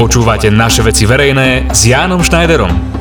Počúvate naše veci verejné s Jánom Schneiderom.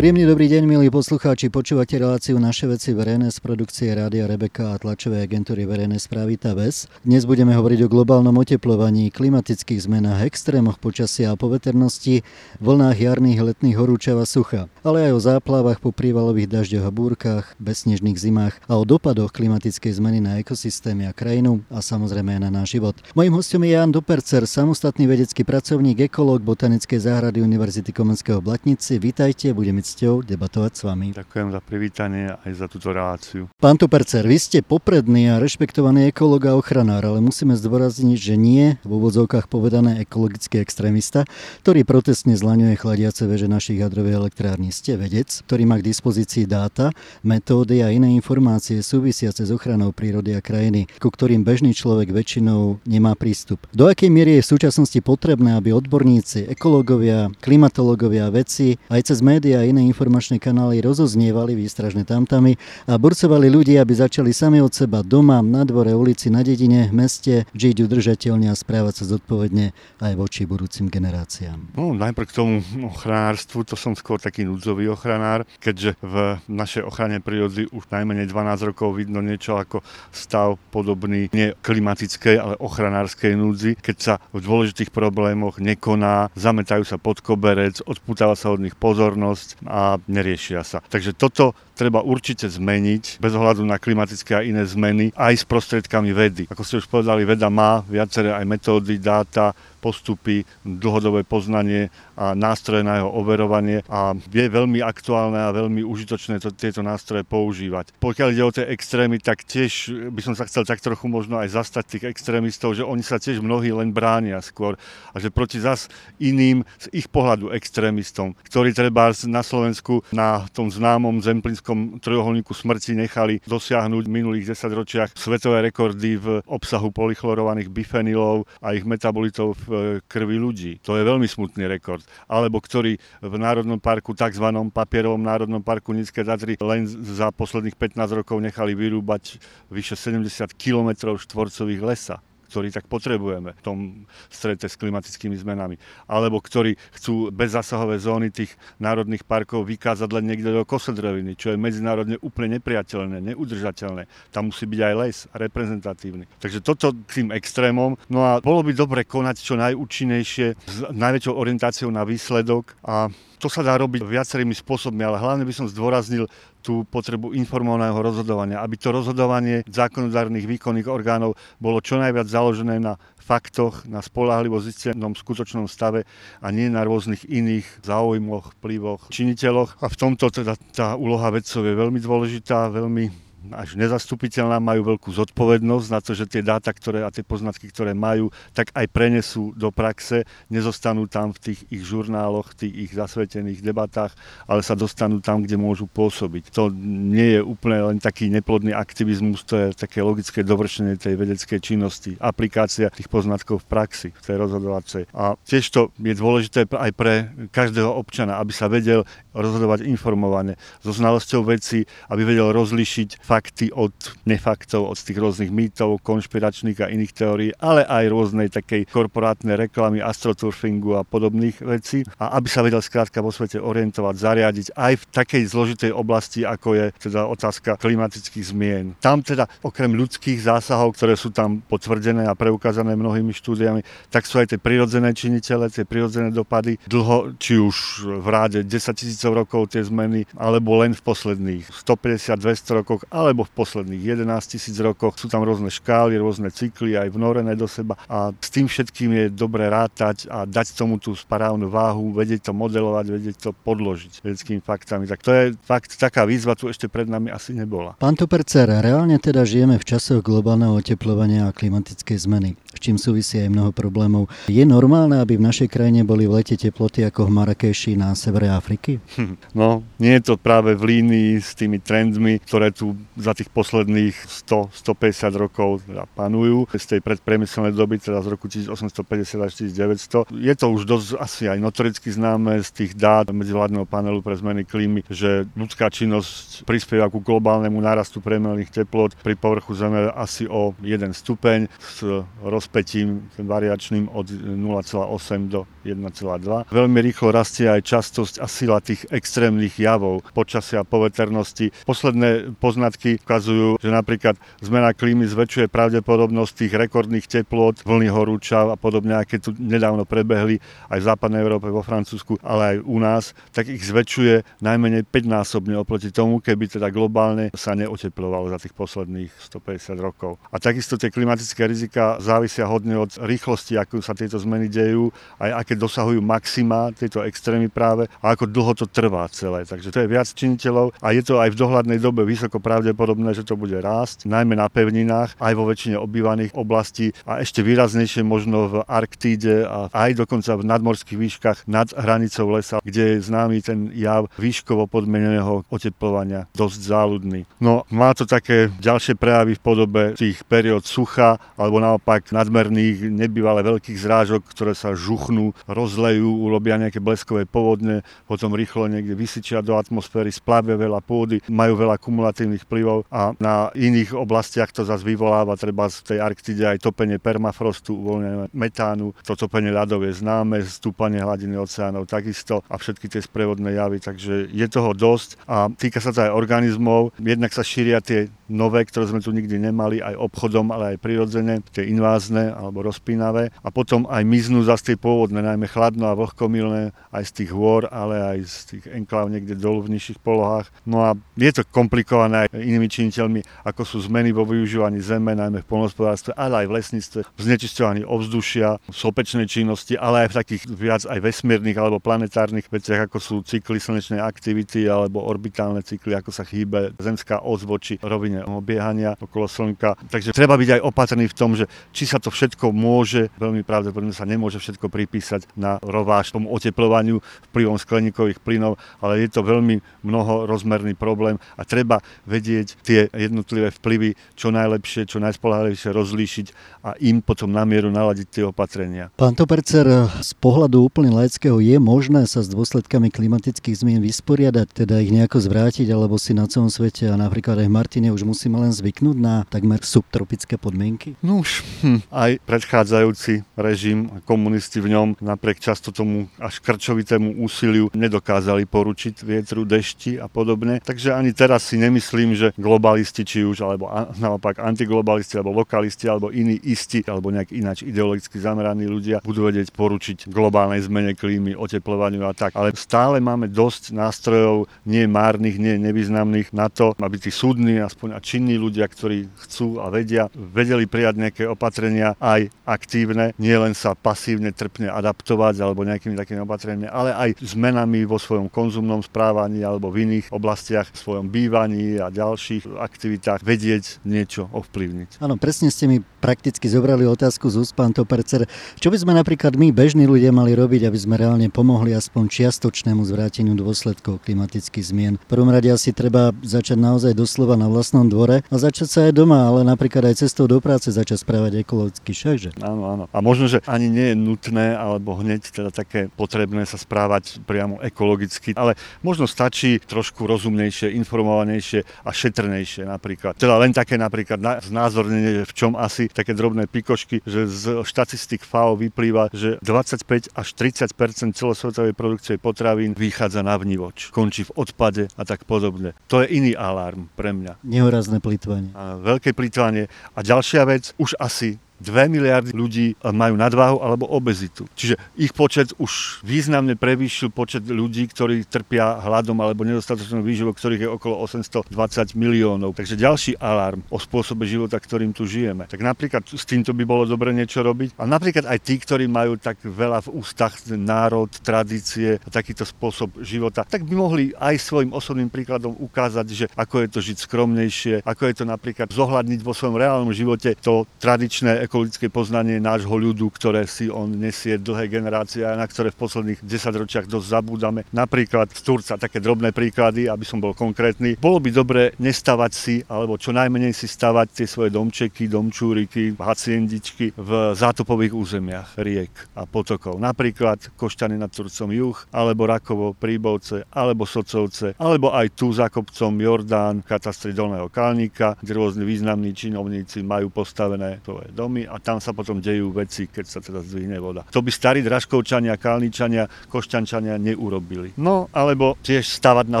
Príjemný dobrý deň, milí poslucháči. Počúvate reláciu Naše veci verejné z produkcie Rádia Rebeka a tlačovej agentúry verejné správy TAVES. Dnes budeme hovoriť o globálnom oteplovaní, klimatických zmenách, extrémoch počasia a poveternosti, vlnách jarných, letných horúčav a sucha, ale aj o záplavách po prívalových dažďoch a búrkach, bezsnežných zimách a o dopadoch klimatickej zmeny na ekosystémy a krajinu a samozrejme aj na náš život. Mojím hostom je Jan Dopercer, samostatný vedecký pracovník, ekológ Botanickej záhrady Univerzity Komenského v Blatnici. Vítajte, budeme cťou debatovať s vami. Ďakujem za privítanie aj za túto reláciu. Pán Tupercer, vy ste popredný a rešpektovaný ekológ a ochranár, ale musíme zdôrazniť, že nie v úvodzovkách povedané ekologický extrémista, ktorý protestne zlaňuje chladiace veže našich jadrových elektrární. Ste vedec, ktorý má k dispozícii dáta, metódy a iné informácie súvisiace s ochranou prírody a krajiny, ku ktorým bežný človek väčšinou nemá prístup. Do akej miery je v súčasnosti potrebné, aby odborníci, ekológovia, klimatológovia, vedci aj cez médiá a iné informačné kanály rozoznievali výstražné tamtamy a burcovali ľudí, aby začali sami od seba doma, na dvore, ulici, na dedine, meste žiť udržateľne a správať sa zodpovedne aj voči budúcim generáciám. No, najprv k tomu ochranárstvu, to som skôr taký núdzový ochranár, keďže v našej ochrane prírody už najmenej 12 rokov vidno niečo ako stav podobný nie klimatickej, ale ochranárskej núdzi, keď sa v dôležitých problémoch nekoná, zametajú sa pod koberec, odputáva sa od nich pozornosť a neriešia sa. Takže toto treba určite zmeniť bez ohľadu na klimatické a iné zmeny aj s prostriedkami vedy. Ako ste už povedali, veda má viaceré aj metódy, dáta, postupy, dlhodobé poznanie a nástroje na jeho overovanie a je veľmi aktuálne a veľmi užitočné to, tieto nástroje používať. Pokiaľ ide o tie extrémy, tak tiež by som sa chcel tak trochu možno aj zastať tých extrémistov, že oni sa tiež mnohí len bránia skôr a že proti zas iným z ich pohľadu extrémistom, ktorí treba na Slovensku na tom známom zemplínskom trojuholníku smrti nechali dosiahnuť v minulých 10 ročiach svetové rekordy v obsahu polychlorovaných bifenylov a ich metabolitov v krvi ľudí. To je veľmi smutný rekord. Alebo ktorí v Národnom parku, tzv. papierovom Národnom parku Nízke Tatry len za posledných 15 rokov nechali vyrúbať vyše 70 km štvorcových lesa ktorý tak potrebujeme v tom strete s klimatickými zmenami. Alebo ktorí chcú bezzasahové zóny tých národných parkov vykázať len niekde do kosedroviny, čo je medzinárodne úplne nepriateľné, neudržateľné. Tam musí byť aj les reprezentatívny. Takže toto tým extrémom. No a bolo by dobre konať čo najúčinnejšie s najväčšou orientáciou na výsledok a to sa dá robiť viacerými spôsobmi, ale hlavne by som zdôraznil tú potrebu informovaného rozhodovania, aby to rozhodovanie zákonodárnych výkonných orgánov bolo čo najviac založené na faktoch, na spolahlivo zistenom skutočnom stave a nie na rôznych iných záujmoch, vplyvoch, činiteľoch. A v tomto teda tá úloha vedcov je veľmi dôležitá, veľmi až nezastupiteľná, majú veľkú zodpovednosť na to, že tie dáta ktoré, a tie poznatky, ktoré majú, tak aj prenesú do praxe, nezostanú tam v tých ich žurnáloch, tých ich zasvetených debatách, ale sa dostanú tam, kde môžu pôsobiť. To nie je úplne len taký neplodný aktivizmus, to je také logické dovršenie tej vedeckej činnosti, aplikácia tých poznatkov v praxi, v tej rozhodovacej. A tiež to je dôležité aj pre každého občana, aby sa vedel rozhodovať informovane, so znalosťou veci, aby vedel rozlišiť fakty od nefaktov, od tých rôznych mýtov, konšpiračných a iných teórií, ale aj rôznej takej korporátnej reklamy, astroturfingu a podobných vecí. A aby sa vedel skrátka vo svete orientovať, zariadiť aj v takej zložitej oblasti, ako je teda otázka klimatických zmien. Tam teda okrem ľudských zásahov, ktoré sú tam potvrdené a preukázané mnohými štúdiami, tak sú aj tie prirodzené činitele, tie prirodzené dopady dlho, či už v ráde 10 tisícov rokov tie zmeny, alebo len v posledných 150-200 rokoch, alebo v posledných 11 tisíc rokoch. Sú tam rôzne škály, rôzne cykly aj vnorené do seba a s tým všetkým je dobre rátať a dať tomu tú správnu váhu, vedieť to modelovať, vedieť to podložiť vedeckými faktami. Tak to je fakt, taká výzva tu ešte pred nami asi nebola. Pán Topercer, reálne teda žijeme v časoch globálneho oteplovania a klimatickej zmeny, s čím súvisí aj mnoho problémov. Je normálne, aby v našej krajine boli v lete teploty ako v Marrakeši na severe Afriky? No, nie je to práve v línii s tými trendmi, ktoré tu za tých posledných 100-150 rokov teda panujú. Z tej predpriemyselnej doby, teda z roku 1850 až 1900. Je to už dosť asi aj notoricky známe z tých dát medzivládneho panelu pre zmeny klímy, že ľudská činnosť prispieva ku globálnemu nárastu priemerných teplot pri povrchu Zeme asi o 1 stupeň s rozpetím variačným od 0,8 do 1,2. Veľmi rýchlo rastie aj častosť a sila tých extrémnych javov, počasia, poveternosti. Posledné poznatky ukazujú, že napríklad zmena klímy zväčšuje pravdepodobnosť tých rekordných teplot, vlny horúčav a podobne, aké tu nedávno prebehli aj v západnej Európe, vo Francúzsku, ale aj u nás, tak ich zväčšuje najmenej 5-násobne oproti tomu, keby teda globálne sa neoteplovalo za tých posledných 150 rokov. A takisto tie klimatické rizika závisia hodne od rýchlosti, ako sa tieto zmeny dejú, aj aké dosahujú maxima tieto extrémy práve a ako dlho to trvá celé. Takže to je viac činiteľov a je to aj v dohľadnej dobe vysoko pravdepodobné, že to bude rásť, najmä na pevninách, aj vo väčšine obývaných oblastí a ešte výraznejšie možno v Arktíde a aj dokonca v nadmorských výškach nad hranicou lesa, kde je známy ten jav výškovo podmeneného oteplovania, dosť záľudný. No má to také ďalšie prejavy v podobe tých periód sucha alebo naopak nadmerných nebývale veľkých zrážok, ktoré sa žuchnú, rozlejú, urobia nejaké bleskové povodne, potom rýchlo niekde vysyčia do atmosféry, splavia veľa pôdy, majú veľa kumulatívnych vplyvov a na iných oblastiach to zase vyvoláva treba z tej Arktide aj topenie permafrostu, uvoľnenie metánu, to topenie ľadov je známe, stúpanie hladiny oceánov takisto a všetky tie sprevodné javy, takže je toho dosť a týka sa to aj organizmov. Jednak sa šíria tie nové, ktoré sme tu nikdy nemali, aj obchodom, ale aj prirodzene, tie invázne alebo rozpínavé. A potom aj miznú zase tie pôvodné, najmä chladno a vlhkomilné, aj z tých hôr, ale aj z tých enkláv niekde dolu v nižších polohách. No a je to komplikované aj inými činiteľmi, ako sú zmeny vo využívaní zeme, najmä v polnospodárstve, ale aj v lesníctve, v znečisťovaní ovzdušia, v sopečnej činnosti, ale aj v takých viac aj vesmírnych alebo planetárnych veciach, ako sú cykly slnečnej aktivity alebo orbitálne cykly, ako sa chýbe zemská os voči rovine obiehania okolo Slnka. Takže treba byť aj opatrný v tom, že či sa to všetko môže, veľmi pravdepodobne sa nemôže všetko pripísať na rováž tomu oteplovaniu vplyvom skleníkových plynov, ale je to veľmi mnohorozmerný problém a treba vedieť tie jednotlivé vplyvy čo najlepšie, čo najspolahlivejšie rozlíšiť a im potom na mieru naladiť tie opatrenia. Pán Topercer, z pohľadu úplne laického je možné sa s dôsledkami klimatických zmien vysporiadať, teda ich nejako zvrátiť, alebo si na celom svete a napríklad aj v Martine už musíme len zvyknúť na takmer subtropické podmienky? No už hm, aj predchádzajúci režim komunisti v ňom napriek často tomu až krčovitému úsiliu nedokázali poručiť vietru, dešti a podobne. Takže ani teraz si nemyslím, že globalisti, či už alebo a, naopak antiglobalisti, alebo lokalisti, alebo iní isti, alebo nejak ináč ideologicky zameraní ľudia budú vedieť poručiť globálnej zmene klímy, oteplovaniu a tak. Ale stále máme dosť nástrojov, nie márnych, nie nevýznamných na to, aby tí súdni, aspoň činní ľudia, ktorí chcú a vedia, vedeli prijať nejaké opatrenia aj aktívne, nie len sa pasívne, trpne adaptovať alebo nejakými takými opatreniami, ale aj zmenami vo svojom konzumnom správaní alebo v iných oblastiach, v svojom bývaní a ďalších aktivitách vedieť niečo ovplyvniť. Áno, presne ste mi prakticky zobrali otázku z úst, pán Topercer. Čo by sme napríklad my, bežní ľudia, mali robiť, aby sme reálne pomohli aspoň čiastočnému zvráteniu dôsledkov klimatických zmien? V prvom rade asi treba začať naozaj doslova na vlastnom dvore a začať sa aj doma, ale napríklad aj cestou do práce začať správať ekologicky, všakže. Áno, áno. A možno, že ani nie je nutné alebo hneď teda také potrebné sa správať priamo ekologicky, ale možno stačí trošku rozumnejšie, informovanejšie a šetrnejšie napríklad. Teda len také napríklad znázornenie, v čom asi také drobné pikošky, že z štatistik FAO vyplýva, že 25 až 30 celosvetovej produkcie potravín vychádza na vnívoč, končí v odpade a tak podobne. To je iný alarm pre mňa. Nehorazné plýtvanie. Veľké plýtvanie. A ďalšia vec, už asi 2 miliardy ľudí majú nadváhu alebo obezitu. Čiže ich počet už významne prevýšil počet ľudí, ktorí trpia hladom alebo nedostatočnou výživou, ktorých je okolo 820 miliónov. Takže ďalší alarm o spôsobe života, ktorým tu žijeme. Tak napríklad s týmto by bolo dobre niečo robiť. A napríklad aj tí, ktorí majú tak veľa v ústach národ, tradície a takýto spôsob života, tak by mohli aj svojim osobným príkladom ukázať, že ako je to žiť skromnejšie, ako je to napríklad zohľadniť vo svojom reálnom živote to tradičné ekologické poznanie nášho ľudu, ktoré si on nesie dlhé generácie a na ktoré v posledných desaťročiach dosť zabúdame. Napríklad z Turca, také drobné príklady, aby som bol konkrétny. Bolo by dobre nestavať si, alebo čo najmenej si stavať tie svoje domčeky, domčúriky, haciendičky v zátopových územiach riek a potokov. Napríklad Košťany nad Turcom juh, alebo Rakovo, Príbovce, alebo Socovce, alebo aj tu za kopcom Jordán, katastri Dolného Kalníka, kde rôzni významní činovníci majú postavené svoje domy a tam sa potom dejú veci, keď sa teda zdvihne voda. To by starí Dražkovčania, Kalničania, Košťančania neurobili. No, alebo tiež stavať na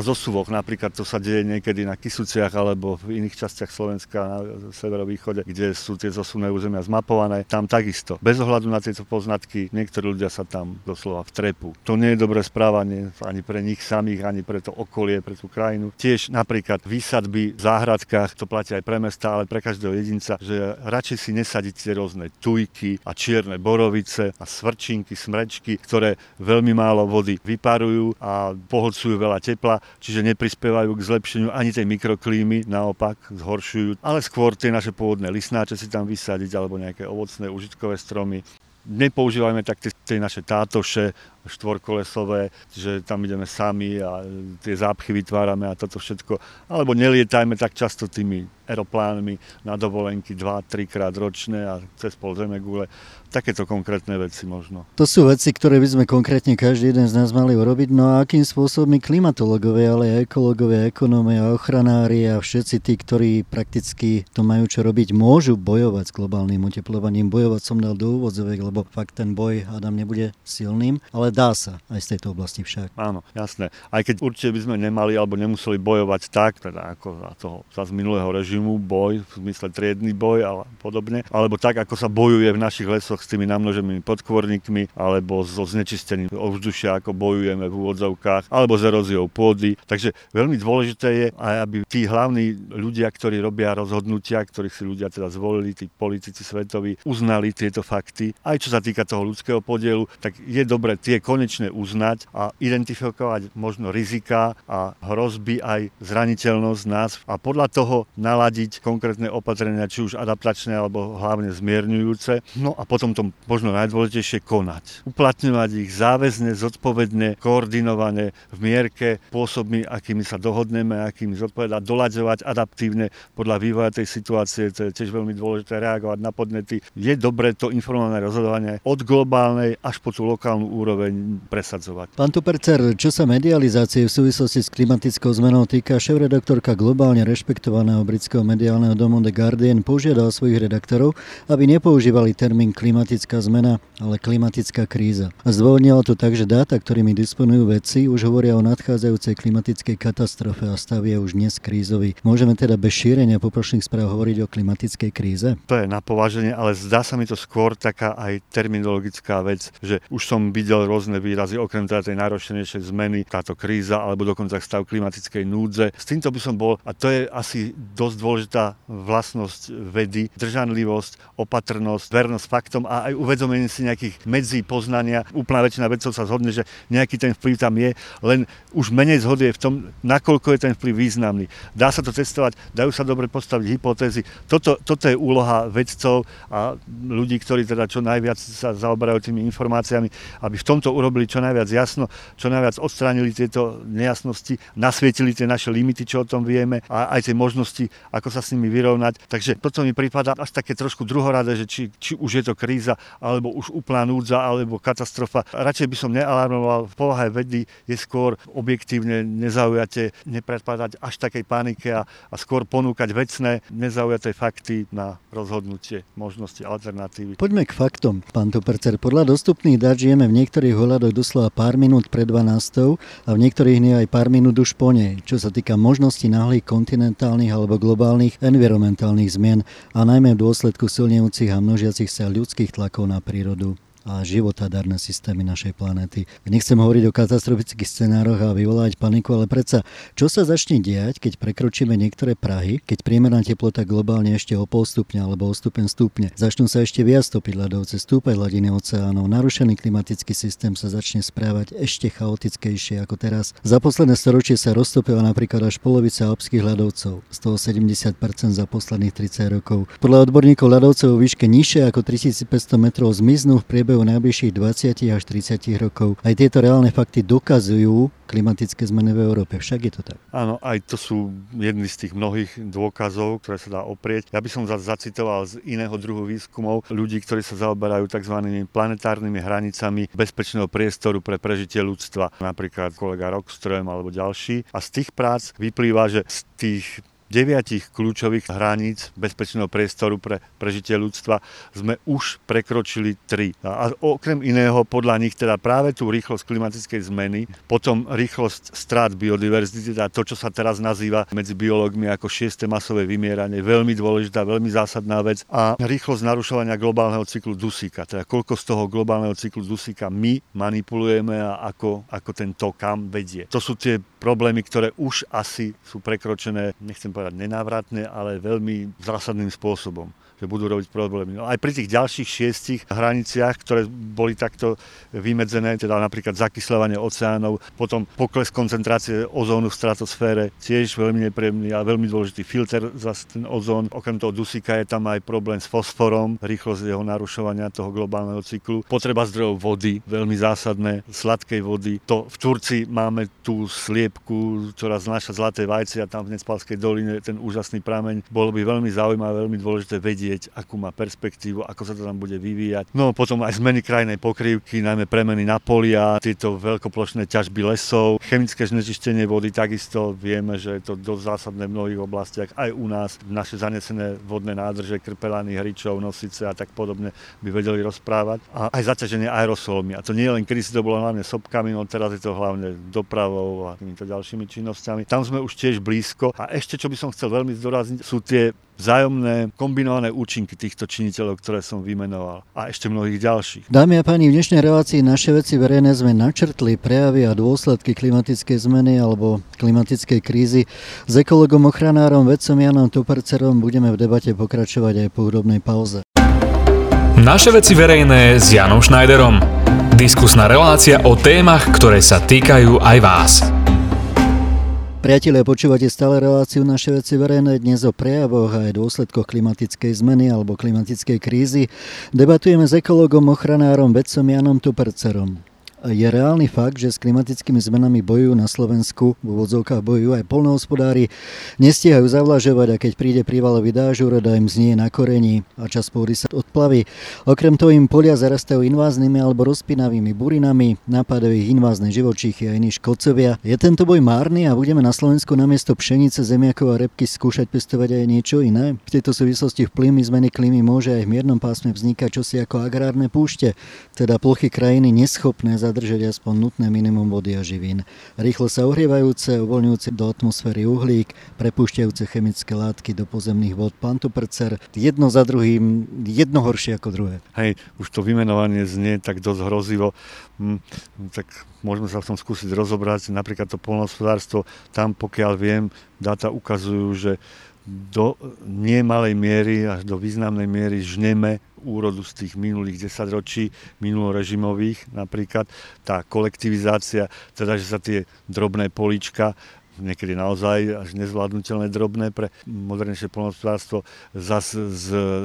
zosuvoch, napríklad to sa deje niekedy na Kisuciach alebo v iných častiach Slovenska na severovýchode, kde sú tie zosuné územia zmapované. Tam takisto. Bez ohľadu na tieto poznatky, niektorí ľudia sa tam doslova vtrepu. To nie je dobré správanie ani pre nich samých, ani pre to okolie, pre tú krajinu. Tiež napríklad výsadby v záhradkách, to platí aj pre mesta, ale pre každého jedinca, že radšej si nesadiť tie rôzne tujky a čierne borovice a svrčinky, smrečky, ktoré veľmi málo vody vyparujú a pohodcujú veľa tepla, čiže neprispievajú k zlepšeniu ani tej mikroklímy, naopak zhoršujú, ale skôr tie naše pôvodné lisnáče si tam vysadiť alebo nejaké ovocné užitkové stromy nepoužívajme tak tie, naše tátoše, štvorkolesové, že tam ideme sami a tie zápchy vytvárame a toto všetko. Alebo nelietajme tak často tými aeroplánmi na dovolenky 2-3 krát ročne a cez pol gule. Takéto konkrétne veci možno. To sú veci, ktoré by sme konkrétne každý jeden z nás mali urobiť. No a akým spôsobom klimatológovia, ale aj ekológovia, ekonómia, ochranári a všetci tí, ktorí prakticky to majú čo robiť, môžu bojovať s globálnym oteplovaním. Bojovať som dal do úvodzovek, lebo fakt ten boj, Adam, nebude silným. Ale dá sa aj z tejto oblasti však. Áno, jasné. Aj keď určite by sme nemali alebo nemuseli bojovať tak, teda ako za toho za z minulého režimu, boj, v zmysle triedny boj a podobne, alebo tak, ako sa bojuje v našich lesoch s tými namnoženými podkvorníkmi, alebo so znečistením ovzdušia, ako bojujeme v úvodzovkách, alebo s eróziou pôdy. Takže veľmi dôležité je aj, aby tí hlavní ľudia, ktorí robia rozhodnutia, ktorých si ľudia teda zvolili, tí politici svetoví, uznali tieto fakty. Aj čo sa týka toho ľudského podielu, tak je dobre tie konečne uznať a identifikovať možno rizika a hrozby aj zraniteľnosť nás a podľa toho naladiť konkrétne opatrenia, či už adaptačné alebo hlavne zmierňujúce. No a potom to možno najdôležitejšie konať. Uplatňovať ich záväzne, zodpovedne, koordinované v mierke spôsobmi, akými sa dohodneme, akými zodpovedať, doľadzovať adaptívne podľa vývoja tej situácie. To je tiež veľmi dôležité reagovať na podnety. Je dobre to informované rozhodovanie od globálnej až po tú lokálnu úroveň presadzovať. Pán Tupercer, čo sa medializácie v súvislosti s klimatickou zmenou týka, šéf-redaktorka globálne rešpektovaného britského mediálneho domu The Guardian požiadal svojich redaktorov, aby nepoužívali termín klimatická zmena, ale klimatická kríza. A zdôvodnila to tak, že dáta, ktorými disponujú vedci, už hovoria o nadchádzajúcej klimatickej katastrofe a stav je už dnes krízový. Môžeme teda bez šírenia poprošných správ hovoriť o klimatickej kríze? To je na považenie, ale zdá sa mi to skôr taká aj terminologická vec, že už som videl rôzne výrazy, okrem teda tej najrozšenejšej zmeny, táto kríza alebo dokonca stav klimatickej núdze. S týmto by som bol, a to je asi dosť dôležitá vlastnosť vedy, držanlivosť, opatrnosť, vernosť faktom a aj uvedomenie si nejakých medzí poznania. Úplná väčšina vedcov sa zhodne, že nejaký ten vplyv tam je, len už menej zhody je v tom, nakoľko je ten vplyv významný. Dá sa to testovať, dajú sa dobre postaviť hypotézy. Toto, toto je úloha vedcov a ľudí, ktorí teda čo najviac sa zaoberajú tými informáciami, aby v tomto urobili čo najviac jasno, čo najviac odstránili tieto nejasnosti, nasvietili tie naše limity, čo o tom vieme a aj tie možnosti, ako sa s nimi vyrovnať. Takže toto mi prípada až také trošku druhoradé, že či, či už je to kríza, alebo už úplná núdza, alebo katastrofa. Radšej by som nealarmoval. V povahe vedy je skôr objektívne, nezaujate, nepredpadať až takej panike a, a skôr ponúkať vecné, nezaujaté fakty na rozhodnutie, možnosti, alternatívy. Poďme k faktom, pán Tupercer. Podľa dostupných dát žijeme v niektorých ohľadoch doslova pár minút pred 12 a v niektorých nie aj pár minút už po nej, čo sa týka možností náhlych kontinentálnych alebo globálnych environmentálnych zmien a najmä v dôsledku silnejúcich a množiacich sa ľudských tlakov na prírodu. A životadárne systémy našej planéty. Nechcem hovoriť o katastrofických scenároch a vyvolať paniku, ale predsa, čo sa začne diať, keď prekročíme niektoré Prahy, keď priemerná teplota globálne ešte o pol stupňa alebo o stupen stupne, začnú sa ešte viac topiť ľadovce, stúpať hladiny oceánov, narušený klimatický systém sa začne správať ešte chaotickejšie ako teraz. Za posledné storočie sa roztopila napríklad až polovica alpských ľadovcov, z toho 70% za posledných 30 rokov. Podľa odborníkov ľadovcov vo výške nižšie ako 3500 metrov zmiznú v priebehu najbližších 20 až 30 rokov. Aj tieto reálne fakty dokazujú klimatické zmeny v Európe. Však je to tak. Áno, aj to sú jedny z tých mnohých dôkazov, ktoré sa dá oprieť. Ja by som zacitoval z iného druhu výskumov ľudí, ktorí sa zaoberajú tzv. planetárnymi hranicami bezpečného priestoru pre prežitie ľudstva. Napríklad kolega Rockström alebo ďalší. A z tých prác vyplýva, že z tých deviatich kľúčových hraníc bezpečného priestoru pre prežitie ľudstva sme už prekročili tri. A okrem iného podľa nich teda práve tú rýchlosť klimatickej zmeny, potom rýchlosť strát biodiverzity, teda to, čo sa teraz nazýva medzi biológmi ako šieste masové vymieranie, veľmi dôležitá, veľmi zásadná vec a rýchlosť narušovania globálneho cyklu dusíka, teda koľko z toho globálneho cyklu dusíka my manipulujeme a ako, ako ten to kam vedie. To sú tie problémy, ktoré už asi sú prekročené, nechcem nenávratne, ale veľmi zásadným spôsobom že budú robiť problémy. No aj pri tých ďalších šiestich hraniciach, ktoré boli takto vymedzené, teda napríklad zakysľovanie oceánov, potom pokles koncentrácie ozónu v stratosfére, tiež veľmi nepríjemný a veľmi dôležitý filter za ten ozón. Okrem toho dusíka je tam aj problém s fosforom, rýchlosť jeho narušovania toho globálneho cyklu. Potreba zdrojov vody, veľmi zásadné, sladkej vody. To v Turcii máme tú sliepku, ktorá znáša zlaté vajce a tam v Necpalskej doline ten úžasný prameň. Bolo by veľmi zaujímavé, veľmi dôležité vedieť, vidieť, akú má perspektívu, ako sa to tam bude vyvíjať. No potom aj zmeny krajnej pokrývky, najmä premeny na polia, tieto veľkoplošné ťažby lesov, chemické znečistenie vody, takisto vieme, že je to dosť zásadné v mnohých oblastiach, aj u nás. Naše zanesené vodné nádrže, krpelany, hričov, nosice a tak podobne by vedeli rozprávať. A aj zaťaženie aerosolmi. A to nie je len, si to bolo hlavne sopkami, no teraz je to hlavne dopravou a týmito ďalšími činnosťami. Tam sme už tiež blízko. A ešte, čo by som chcel veľmi zdôrazniť, sú tie vzájomné kombinované účinky týchto činiteľov, ktoré som vymenoval a ešte mnohých ďalších. Dámy a páni, v dnešnej relácii naše veci verejné sme načrtli prejavy a dôsledky klimatickej zmeny alebo klimatickej krízy. S ekologom ochranárom vedcom Janom Tupercerom budeme v debate pokračovať aj po hudobnej pauze. Naše veci verejné s Janom Schneiderom. Diskusná relácia o témach, ktoré sa týkajú aj vás. Priatelia, počúvate stále reláciu naše veci verejné dnes o prejavoch a aj dôsledkoch klimatickej zmeny alebo klimatickej krízy. Debatujeme s ekologom, ochranárom, vedcom Janom Tupercerom. Je reálny fakt, že s klimatickými zmenami bojujú na Slovensku, v úvodzovkách bojujú aj polnohospodári, nestihajú zavlažovať a keď príde prívalový dážur, dá im znie na korení a čas pôdy sa odplaví. Okrem toho im polia zarastajú inváznými alebo rozpinavými burinami, napadajú ich invázne živočíchy a iní škodcovia. Je tento boj márny a budeme na Slovensku namiesto pšenice, zemiakov a repky skúšať pestovať aj niečo iné? V tejto súvislosti vplyvmi zmeny klímy môže aj v miernom pásme vznikať čosi ako agrárne púšte, teda plochy krajiny neschopné za zadržať aspoň nutné minimum vody a živín. Rýchlo sa ohrievajúce, uvoľňujúce do atmosféry uhlík, prepúšťajúce chemické látky do pozemných vod, pantoprcer, jedno za druhým, jedno horšie ako druhé. Hej, už to vymenovanie znie tak dosť hrozivo, hm, tak môžeme sa v tom skúsiť rozobrať. Napríklad to polnohospodárstvo, tam pokiaľ viem, dáta ukazujú, že do nemalej miery až do významnej miery žneme úrodu z tých minulých desaťročí, minulorežimových napríklad, tá kolektivizácia, teda že sa tie drobné políčka niekedy naozaj až nezvládnutelné drobné pre modernejšie polnospodárstvo, zase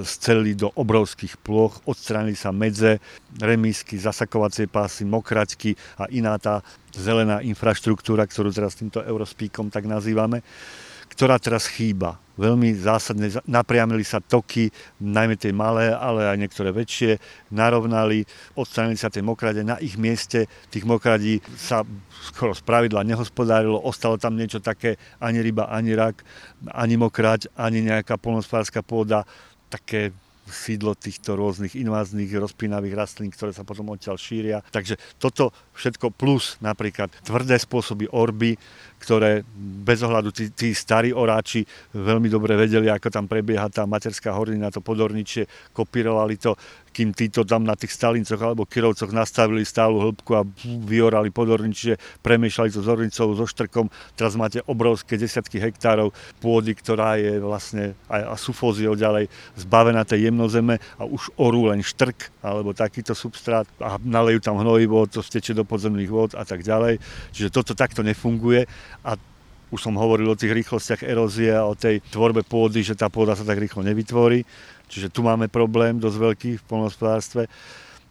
scelili do obrovských ploch, odstránili sa medze, remísky, zasakovacie pásy, mokračky a iná tá zelená infraštruktúra, ktorú teraz týmto eurospíkom tak nazývame ktorá teraz chýba. Veľmi zásadne napriamili sa toky, najmä tie malé, ale aj niektoré väčšie, narovnali, odstranili sa tie mokrade. Na ich mieste tých mokradí sa skoro z pravidla nehospodárilo, ostalo tam niečo také, ani ryba, ani rak, ani mokrať, ani nejaká polnospárska pôda, také sídlo týchto rôznych inváznych rozpínavých rastlín, ktoré sa potom odtiaľ šíria. Takže toto všetko plus napríklad tvrdé spôsoby orby, ktoré bez ohľadu tí, tí starí oráči veľmi dobre vedeli, ako tam prebieha tá materská hornina, to podorničie, kopírovali to kým títo tam na tých stalincoch alebo kirovcoch nastavili stálu hĺbku a vyorali podornič, čiže premýšľali to s ornicou, so štrkom. Teraz máte obrovské desiatky hektárov pôdy, ktorá je vlastne aj a sufóziou ďalej zbavená tej jemnozeme a už orú len štrk alebo takýto substrát a nalejú tam hnojivo, to steče do podzemných vod a tak ďalej. Čiže toto takto nefunguje a už som hovoril o tých rýchlostiach erózie a o tej tvorbe pôdy, že tá pôda sa tak rýchlo nevytvorí. Čiže tu máme problém dosť veľký v polnohospodárstve.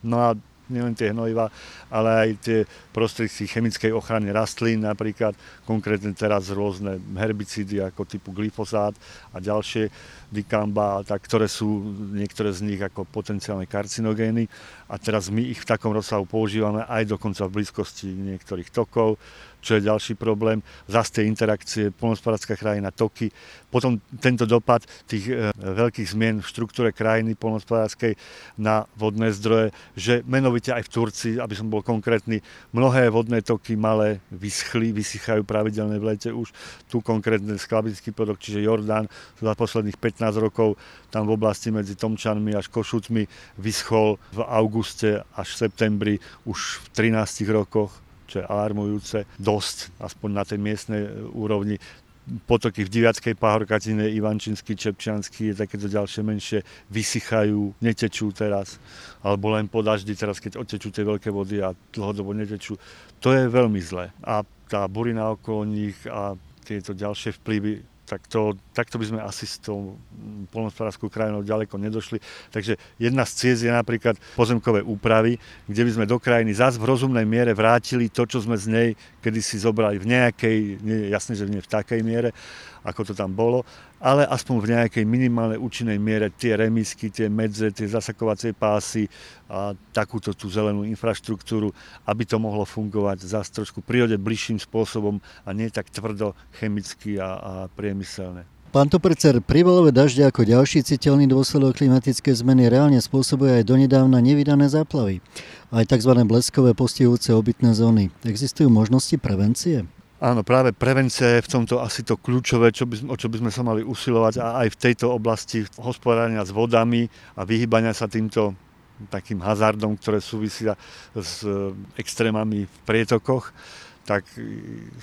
No a nielen tie hnojiva, ale aj tie prostriedky chemickej ochrany rastlín, napríklad konkrétne teraz rôzne herbicídy ako typu glyfosát a ďalšie dikamba, tak, ktoré sú niektoré z nich ako potenciálne karcinogény a teraz my ich v takom rozsahu používame aj dokonca v blízkosti niektorých tokov, čo je ďalší problém. Zas tie interakcie, polnospodárska krajina, toky. Potom tento dopad tých e, veľkých zmien v štruktúre krajiny polnospodárskej na vodné zdroje, že menovite aj v Turcii, aby som bol konkrétny, mnohé vodné toky malé vyschli, vysychajú pravidelne v lete už. Tu konkrétne sklabický produkt, čiže Jordán za posledných 15 rokov tam v oblasti medzi Tomčanmi až Košutmi vyschol v auguste až v septembri už v 13 rokoch čo je alarmujúce dosť, aspoň na tej miestnej e, úrovni. Potoky v Diviackej pahorkatine, Ivančinský, Čepčiansky, takéto ďalšie menšie vysychajú, netečú teraz, alebo len po daždi teraz, keď otečú tie veľké vody a dlhodobo netečú. To je veľmi zlé. A tá burina okolo nich a tieto ďalšie vplyvy tak to, takto by sme asi s tou polnospodárskou krajinou ďaleko nedošli. Takže jedna z ciest je napríklad pozemkové úpravy, kde by sme do krajiny zase v rozumnej miere vrátili to, čo sme z nej kedysi zobrali v nejakej, jasne, že nie v takej miere, ako to tam bolo, ale aspoň v nejakej minimálnej účinnej miere tie remisky, tie medze, tie zasakovacie pásy a takúto tú zelenú infraštruktúru, aby to mohlo fungovať zase trošku prírode bližším spôsobom a nie tak tvrdo, chemicky a, a priemyselné. Pán Toprecer, prívalové dažde ako ďalší citeľný dôsledok klimatické zmeny reálne spôsobuje aj donedávna nevydané záplavy. Aj tzv. bleskové postihujúce obytné zóny. Existujú možnosti prevencie? Áno, práve prevencia je v tomto asi to kľúčové, čo by, o čo by sme sa mali usilovať a aj v tejto oblasti hospodárenia s vodami a vyhýbania sa týmto takým hazardom, ktoré súvisia s e, extrémami v prietokoch, tak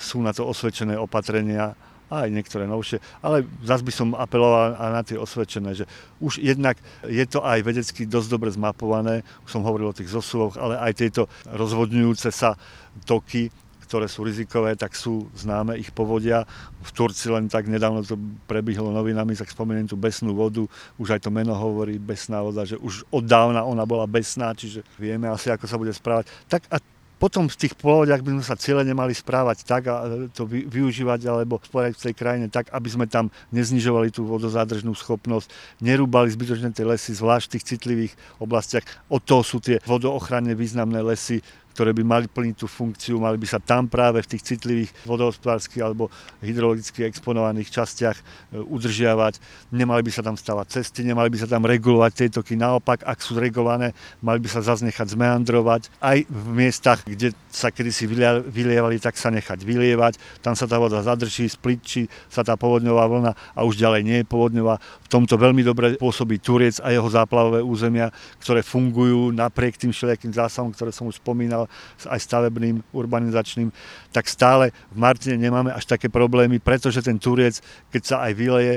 sú na to osvedčené opatrenia aj niektoré novšie, ale zase by som apeloval na tie osvedčené, že už jednak je to aj vedecky dosť dobre zmapované, už som hovoril o tých zosuvoch, ale aj tieto rozvodňujúce sa toky ktoré sú rizikové, tak sú známe ich povodia. V Turci len tak nedávno to prebihlo novinami, tak spomeniem tú besnú vodu, už aj to meno hovorí besná voda, že už od dávna ona bola besná, čiže vieme asi, ako sa bude správať. Tak a potom v tých povodiach by sme sa cieľe nemali správať tak a to využívať alebo sporiať v tej krajine tak, aby sme tam neznižovali tú vodozádržnú schopnosť, nerúbali zbytočne tie lesy, zvlášť v tých citlivých oblastiach. Od toho sú tie vodoochranne významné lesy, ktoré by mali plniť tú funkciu, mali by sa tam práve v tých citlivých vodohospodárskych alebo hydrologicky exponovaných častiach e, udržiavať. Nemali by sa tam stavať cesty, nemali by sa tam regulovať tie toky. Naopak, ak sú regulované, mali by sa zase nechať zmeandrovať. Aj v miestach, kde sa kedysi vylievali, tak sa nechať vylievať. Tam sa tá voda zadrží, splitčí sa tá povodňová vlna a už ďalej nie je povodňová. V tomto veľmi dobre pôsobí Turec a jeho záplavové územia, ktoré fungujú napriek tým všelijakým zásahom, ktoré som už spomínal aj stavebným, urbanizačným, tak stále v Martine nemáme až také problémy, pretože ten Turiec, keď sa aj vyleje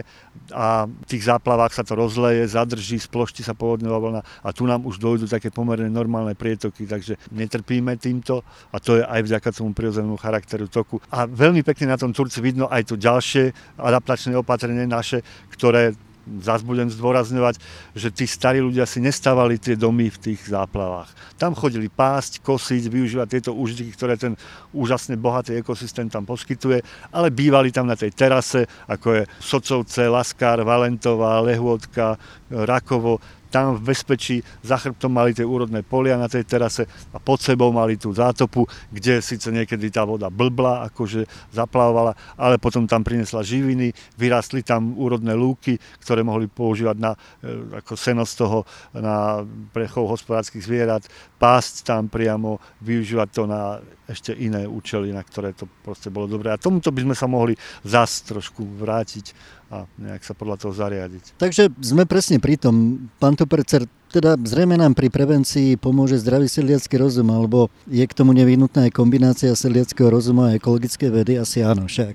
a v tých záplavách sa to rozleje, zadrží, sploští sa povodňová vlna a tu nám už dojdú také pomerne normálne prietoky, takže netrpíme týmto a to je aj vďaka tomu prirodzenému charakteru toku. A veľmi pekne na tom Turci vidno aj tu ďalšie adaptačné opatrenie naše, ktoré zás budem zdôrazňovať, že tí starí ľudia si nestávali tie domy v tých záplavách. Tam chodili pásť, kosiť, využívať tieto úžiky, ktoré ten úžasne bohatý ekosystém tam poskytuje, ale bývali tam na tej terase, ako je Socovce, Laskár, Valentová, Lehôdka, Rakovo, tam v bezpečí za chrbtom mali tie úrodné polia na tej terase a pod sebou mali tú zátopu, kde síce niekedy tá voda blbla, akože zaplavovala, ale potom tam prinesla živiny, vyrastli tam úrodné lúky, ktoré mohli používať na, e, ako seno z toho na prechov hospodárskych zvierat, pásť tam priamo, využívať to na ešte iné účely, na ktoré to proste bolo dobré. A tomuto by sme sa mohli zas trošku vrátiť a nejak sa podľa toho zariadiť. Takže sme presne pri tom. Pán Topercer, teda zrejme nám pri prevencii pomôže zdravý sedliacký rozum, alebo je k tomu nevyhnutná aj kombinácia sedliackého rozumu a ekologické vedy? Asi áno, však.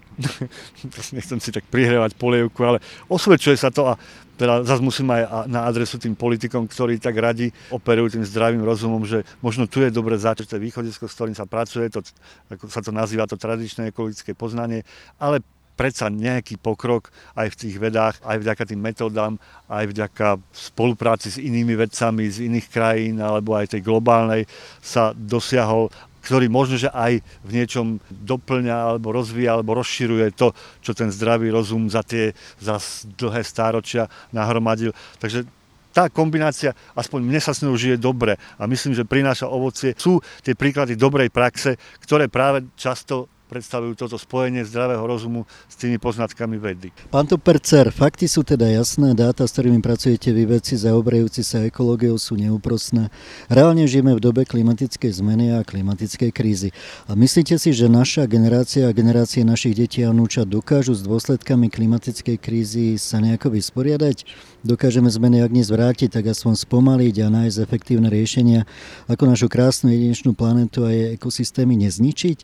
Nechcem si tak prihrávať polievku, ale osvedčuje sa to a teda zase musím aj na adresu tým politikom, ktorí tak radi operujú tým zdravým rozumom, že možno tu je dobre začať, východisko, s ktorým sa pracuje, to, ako sa to nazýva, to tradičné ekologické poznanie, ale predsa nejaký pokrok aj v tých vedách, aj vďaka tým metódám, aj vďaka spolupráci s inými vedcami z iných krajín alebo aj tej globálnej sa dosiahol ktorý možno, že aj v niečom doplňa alebo rozvíja alebo rozširuje to, čo ten zdravý rozum za tie za dlhé stáročia nahromadil. Takže tá kombinácia, aspoň mne sa s ňou žije dobre a myslím, že prináša ovocie. Sú tie príklady dobrej praxe, ktoré práve často predstavujú toto spojenie zdravého rozumu s tými poznatkami vedy. Pán Topercer, fakty sú teda jasné, dáta, s ktorými pracujete vy veci zaobrajúci sa ekológiou sú neúprostné. Reálne žijeme v dobe klimatickej zmeny a klimatickej krízy. A myslíte si, že naša generácia a generácie našich detí a vnúčat dokážu s dôsledkami klimatickej krízy sa nejako vysporiadať? Dokážeme zmeny ak nie zvrátiť, tak aspoň spomaliť a nájsť efektívne riešenia, ako našu krásnu jedinečnú planetu a jej ekosystémy nezničiť?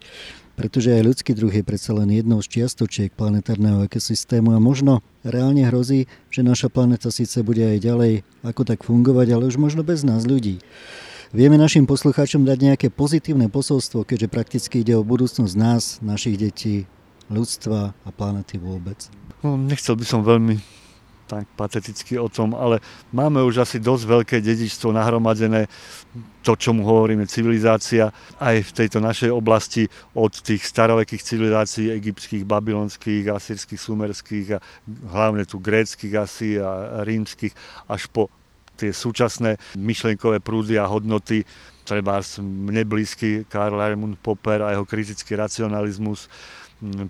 Pretože aj ľudský druh je predsa len jednou z čiastočiek planetárneho ekosystému a možno reálne hrozí, že naša planeta síce bude aj ďalej ako tak fungovať, ale už možno bez nás ľudí. Vieme našim poslucháčom dať nejaké pozitívne posolstvo, keďže prakticky ide o budúcnosť nás, našich detí, ľudstva a planety vôbec. No, nechcel by som veľmi tak pateticky o tom, ale máme už asi dosť veľké dedičstvo nahromadené, to, čomu hovoríme civilizácia, aj v tejto našej oblasti od tých starovekých civilizácií egyptských, babylonských, asýrských, sumerských a hlavne tu gréckých asi a rímskych, až po tie súčasné myšlenkové prúdy a hodnoty, treba mne blízky Karl Raimund Popper a jeho kritický racionalizmus,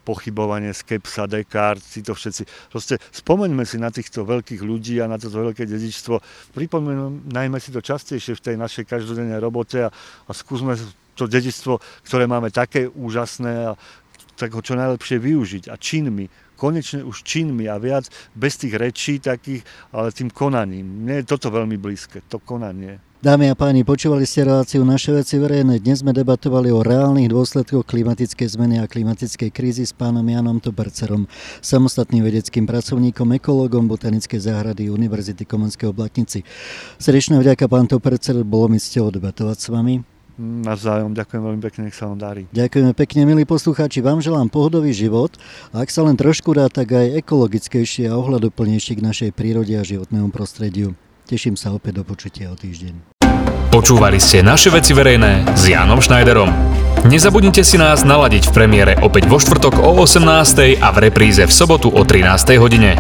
pochybovanie, skepsa, Descartes, títo všetci. Proste spomeňme si na týchto veľkých ľudí a na toto veľké dedičstvo. Pripomeňme si to častejšie v tej našej každodennej robote a, a skúsme to dedičstvo, ktoré máme také úžasné a tak ho čo najlepšie využiť a činmi, konečne už činmi a viac bez tých rečí takých, ale tým konaním. Mne je toto veľmi blízke, to konanie. Dámy a páni, počúvali ste reláciu Naše veci verejné. Dnes sme debatovali o reálnych dôsledkoch klimatickej zmeny a klimatickej krízy s pánom Janom Tobercerom, samostatným vedeckým pracovníkom, ekológom Botanickej záhrady Univerzity Komenského Blatnici. Srdečná vďaka, pán Tobercer, bolo mi ste debatovať s vami. Navzájom, ďakujem veľmi pekne, nech sa vám darí. Ďakujeme pekne, milí poslucháči, vám želám pohodový život a ak sa len trošku dá, tak aj ekologickejšie a ohľadoplnejšie k našej prírode a životnému prostrediu. Teším sa opäť do počutia o týždeň. Počúvali ste naše veci verejné s Jánom Schneiderom. Nezabudnite si nás naladiť v premiére opäť vo štvrtok o 18.00 a v repríze v sobotu o 13.00 hodine.